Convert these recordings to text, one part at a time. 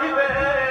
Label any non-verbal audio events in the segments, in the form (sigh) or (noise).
dibe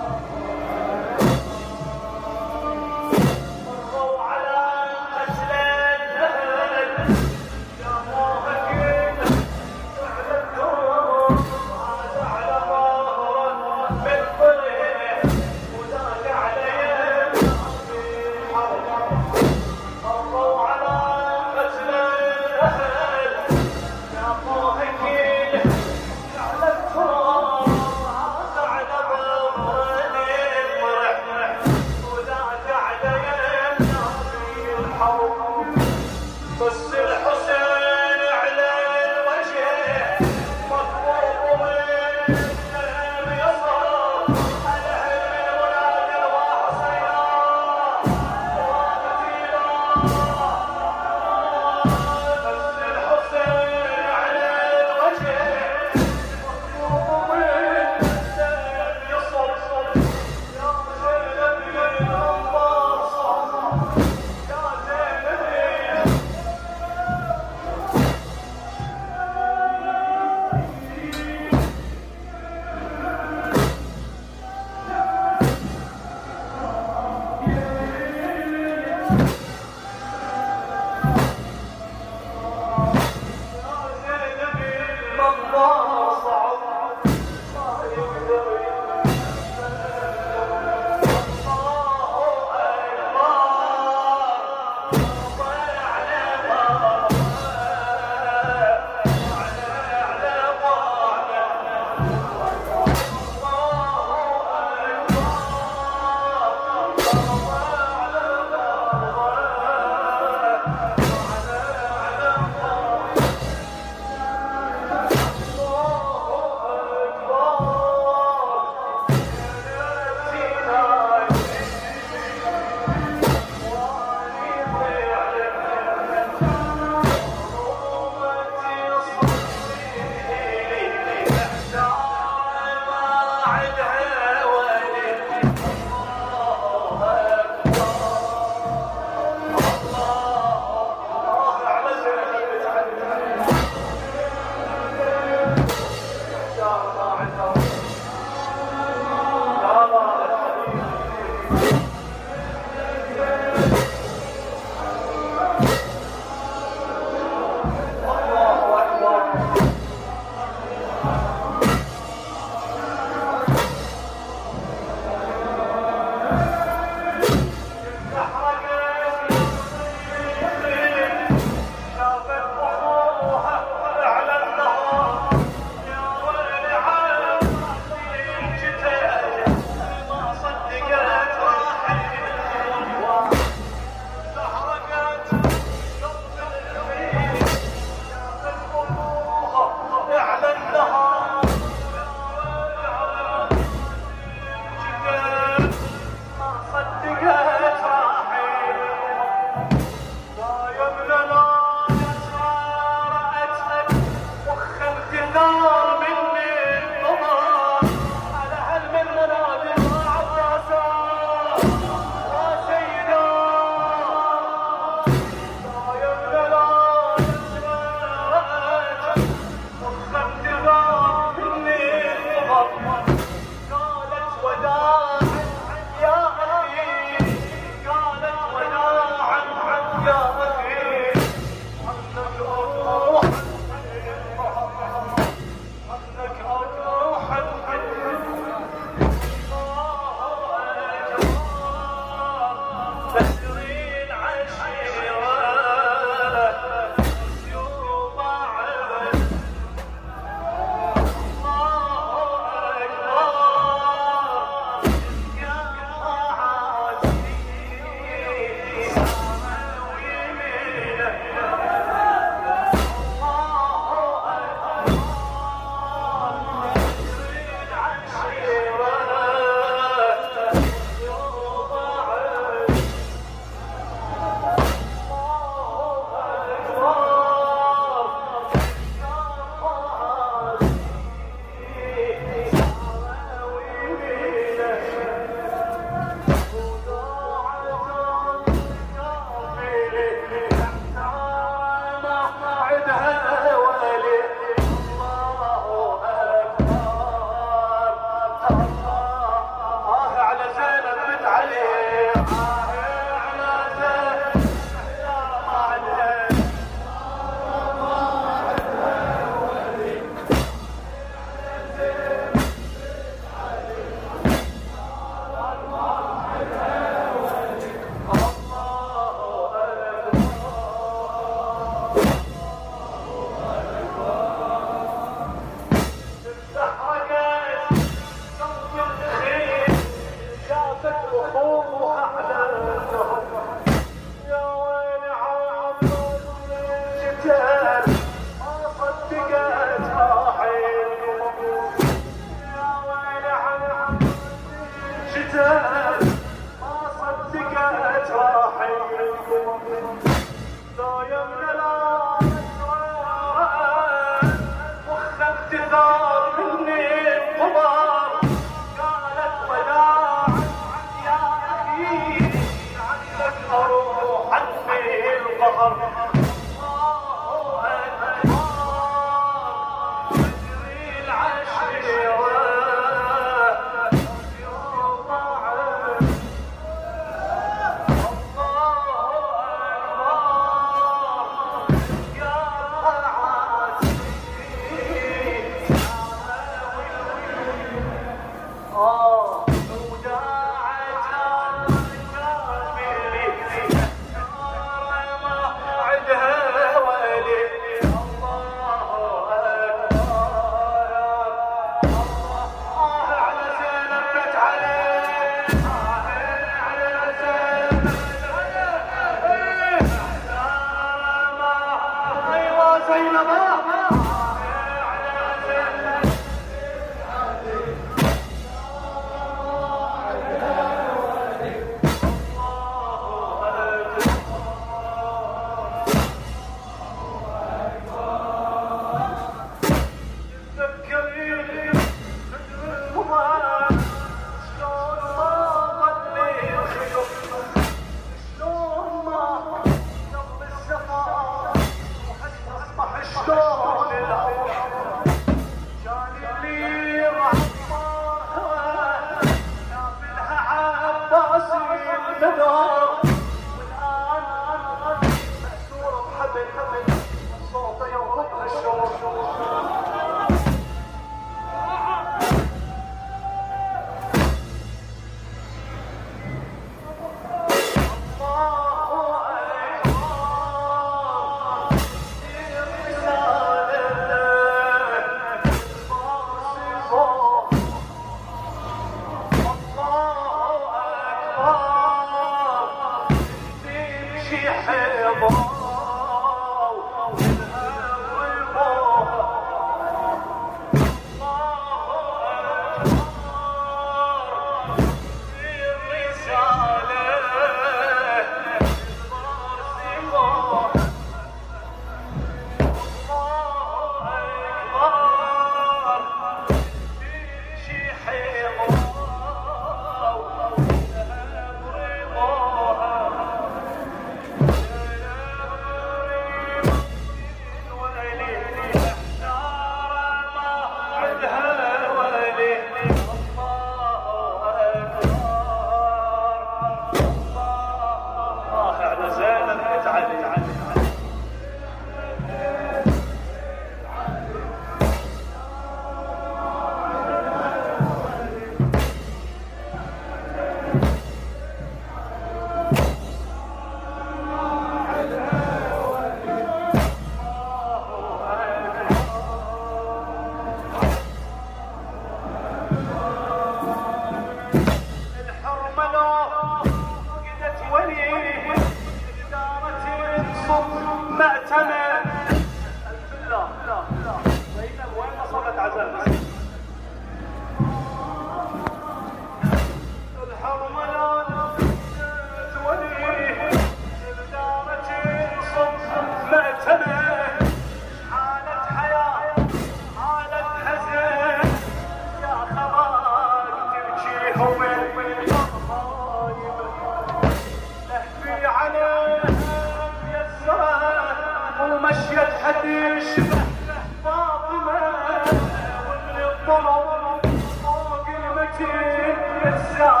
Russia!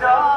家 (laughs)